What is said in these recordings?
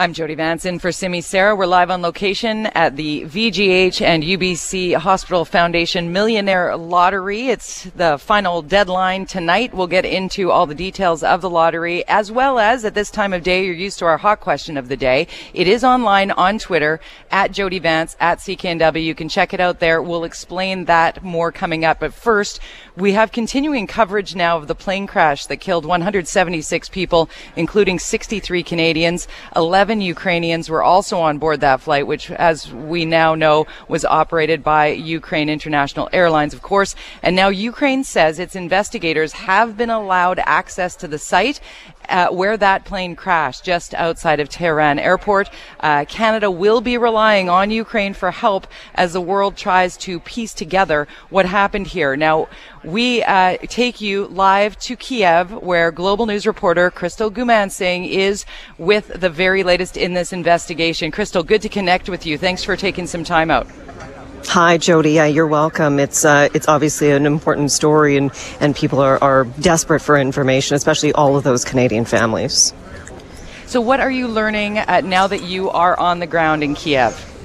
I'm Jody Vance in for Simi Sara. We're live on location at the VGH and UBC Hospital Foundation Millionaire Lottery. It's the final deadline tonight. We'll get into all the details of the lottery as well as at this time of day, you're used to our hot question of the day. It is online on Twitter at Jody Vance at CKNW. You can check it out there. We'll explain that more coming up. But first, we have continuing coverage now of the plane crash that killed 176 people, including 63 Canadians, 11 Seven Ukrainians were also on board that flight, which, as we now know, was operated by Ukraine International Airlines, of course. And now Ukraine says its investigators have been allowed access to the site uh, where that plane crashed just outside of Tehran airport. Uh, Canada will be relying on Ukraine for help as the world tries to piece together what happened here. Now, we uh, take you live to Kiev, where global news reporter Crystal Goomansingh is with the very latest in this investigation. Crystal, good to connect with you. Thanks for taking some time out. Hi, Jody. Yeah, you're welcome. It's uh, it's obviously an important story, and and people are, are desperate for information, especially all of those Canadian families. So, what are you learning uh, now that you are on the ground in Kiev?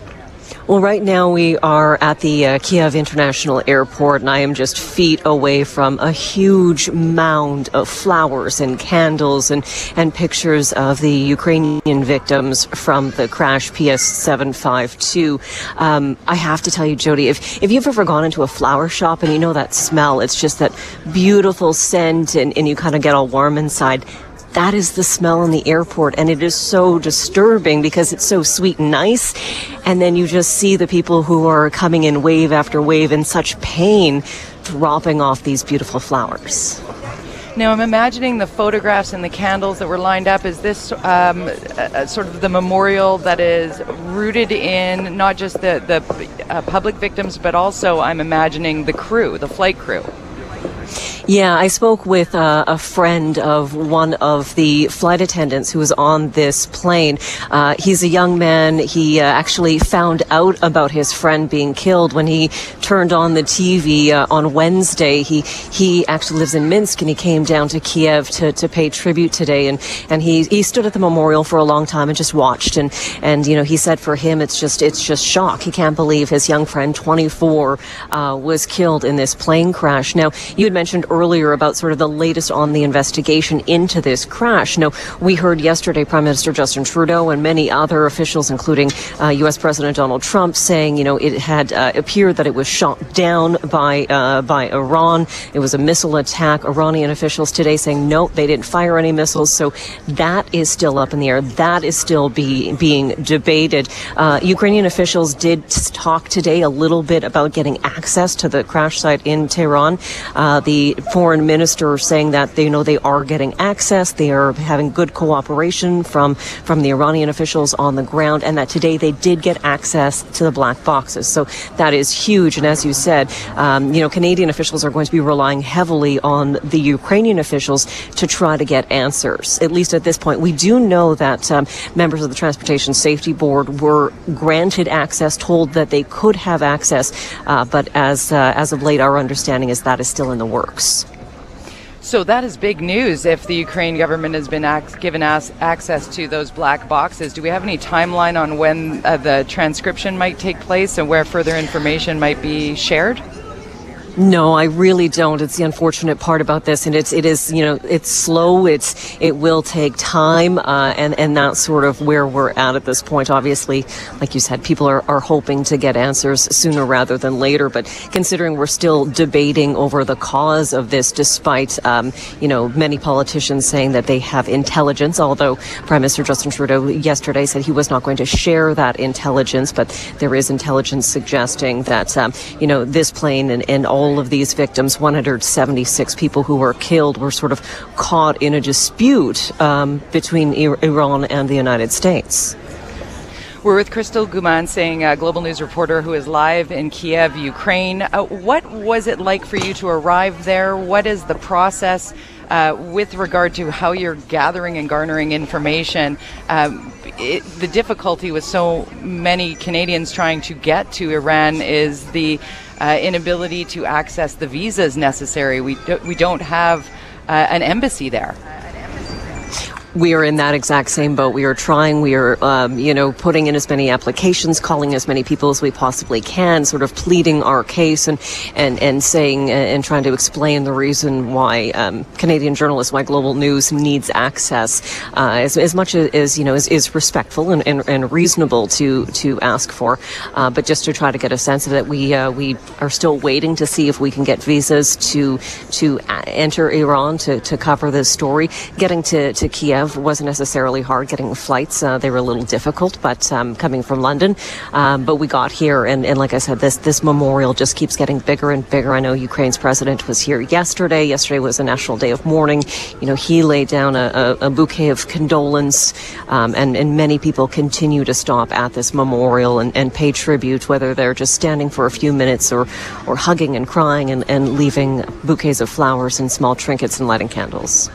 Well, right now we are at the uh, Kiev International Airport, and I am just feet away from a huge mound of flowers and candles and, and pictures of the Ukrainian victims from the crash PS752. Um, I have to tell you, Jody, if, if you've ever gone into a flower shop and you know that smell, it's just that beautiful scent, and, and you kind of get all warm inside that is the smell in the airport. And it is so disturbing because it's so sweet and nice. And then you just see the people who are coming in wave after wave in such pain, dropping off these beautiful flowers. Now, I'm imagining the photographs and the candles that were lined up. Is this um, a sort of the memorial that is rooted in not just the, the uh, public victims, but also I'm imagining the crew, the flight crew? Yeah, I spoke with uh, a friend of one of the flight attendants who was on this plane. Uh, he's a young man. He uh, actually found out about his friend being killed when he turned on the TV uh, on Wednesday. He he actually lives in Minsk and he came down to Kiev to, to pay tribute today. And, and he, he stood at the memorial for a long time and just watched. And, and you know he said for him it's just it's just shock. He can't believe his young friend, 24, uh, was killed in this plane crash. Now you had mentioned earlier about sort of the latest on the investigation into this crash. Now, we heard yesterday Prime Minister Justin Trudeau and many other officials, including uh, U.S. President Donald Trump, saying, you know, it had uh, appeared that it was shot down by uh, by Iran. It was a missile attack. Iranian officials today saying, no, they didn't fire any missiles. So that is still up in the air. That is still be, being debated. Uh, Ukrainian officials did talk today a little bit about getting access to the crash site in Tehran. Uh, the foreign minister saying that they you know they are getting access, they are having good cooperation from from the Iranian officials on the ground, and that today they did get access to the black boxes. So that is huge. And as you said, um, you know Canadian officials are going to be relying heavily on the Ukrainian officials to try to get answers. At least at this point, we do know that um, members of the Transportation Safety Board were granted access, told that they could have access, uh, but as uh, as of late, our understanding is that is still in the works. So that is big news if the Ukraine government has been ac- given us access to those black boxes. Do we have any timeline on when uh, the transcription might take place and where further information might be shared? No, I really don't. It's the unfortunate part about this, and it's it is you know it's slow. It's it will take time, uh, and and that's sort of where we're at at this point. Obviously, like you said, people are, are hoping to get answers sooner rather than later. But considering we're still debating over the cause of this, despite um, you know many politicians saying that they have intelligence, although Prime Minister Justin Trudeau yesterday said he was not going to share that intelligence, but there is intelligence suggesting that um, you know this plane and, and all all of these victims, 176 people who were killed, were sort of caught in a dispute um, between Iran and the United States. We're with Crystal Goomansingh, a global news reporter who is live in Kiev, Ukraine. Uh, what was it like for you to arrive there? What is the process uh, with regard to how you're gathering and garnering information. Um, it, the difficulty with so many Canadians trying to get to Iran is the uh, inability to access the visas necessary. We, do, we don't have uh, an embassy there we are in that exact same boat. We are trying. We are, um, you know, putting in as many applications, calling as many people as we possibly can, sort of pleading our case and and and saying and trying to explain the reason why um, Canadian journalists, why global news needs access, uh, as, as much as you know is, is respectful and, and, and reasonable to to ask for, uh, but just to try to get a sense of it. We uh, we are still waiting to see if we can get visas to to uh, enter Iran to to cover this story. Getting to to Kiev Kiev wasn't necessarily hard getting flights. Uh, they were a little difficult, but um, coming from London. Um, but we got here, and, and, like I said, this this memorial just keeps getting bigger and bigger. I know Ukraine's president was here yesterday. Yesterday was a national day of mourning. You know, he laid down a, a, a bouquet of condolence, um, and, and many people continue to stop at this memorial and, and pay tribute, whether they're just standing for a few minutes or, or hugging and crying and, and leaving bouquets of flowers and small trinkets and lighting candles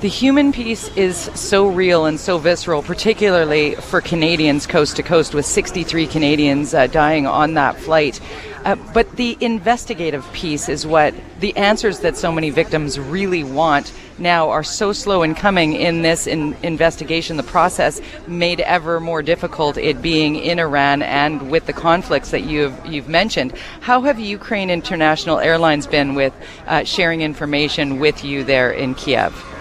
the human piece is so real and so visceral, particularly for Canadians coast to coast, with 63 Canadians uh, dying on that flight. Uh, but the investigative piece is what the answers that so many victims really want now are so slow in coming in this in investigation. The process made ever more difficult, it being in Iran and with the conflicts that you've you've mentioned. How have Ukraine International Airlines been with uh, sharing information with you there in Kiev?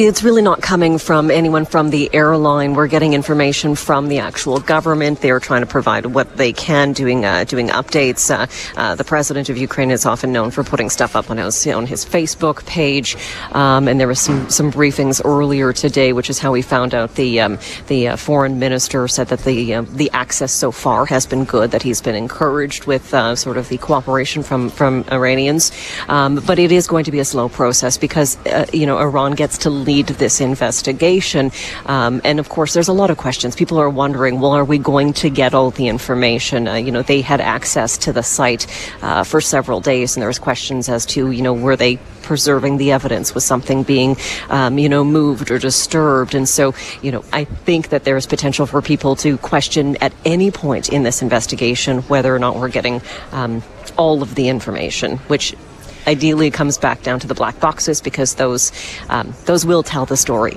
It's really not coming from anyone from the airline. We're getting information from the actual government. They're trying to provide what they can, doing uh, doing updates. Uh, uh, the president of Ukraine is often known for putting stuff up on his on his Facebook page, um, and there was some some briefings earlier today, which is how we found out the um, the uh, foreign minister said that the uh, the access so far has been good, that he's been encouraged with uh, sort of the cooperation from from Iranians, um, but it is going to be a slow process because you know Iran gets to lead this investigation. Um, and of course, there's a lot of questions. People are wondering, well, are we going to get all the information? Uh, you know, they had access to the site uh, for several days, and there was questions as to, you know, were they preserving the evidence? Was something being, um, you know, moved or disturbed? And so, you know, I think that there's potential for people to question at any point in this investigation whether or not we're getting um, all of the information, which ideally comes back down to the black boxes because those um, those will tell the story.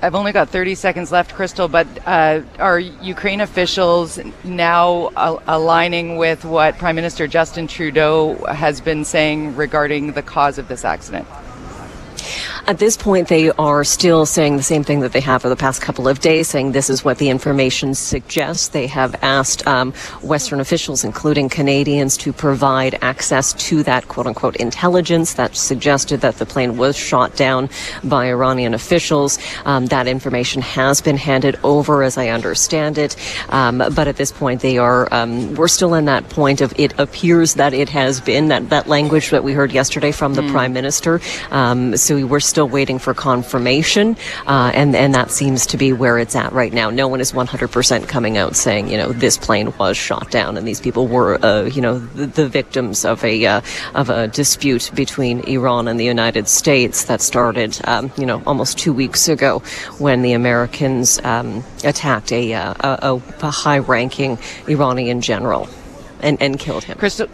I've only got 30 seconds left, Crystal, but uh, are Ukraine officials now al- aligning with what Prime Minister Justin Trudeau has been saying regarding the cause of this accident? At this point, they are still saying the same thing that they have for the past couple of days, saying this is what the information suggests. They have asked um, Western officials, including Canadians, to provide access to that quote unquote intelligence that suggested that the plane was shot down by Iranian officials. Um, that information has been handed over, as I understand it. Um, but at this point, they are, um, we're still in that point of it appears that it has been that, that language that we heard yesterday from the mm. prime minister. Um, so we're still still waiting for confirmation, uh, and and that seems to be where it's at right now. No one is 100% coming out saying, you know, this plane was shot down, and these people were, uh, you know, the, the, victims of a uh, of a dispute between Iran and the United States that started, um, you know, almost two weeks ago when the Americans um, attacked a, uh, a, a high-ranking Iranian general and, and killed him. Crystal,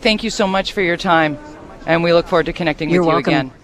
thank you so much for your time, and we look forward to connecting You're with welcome. you again.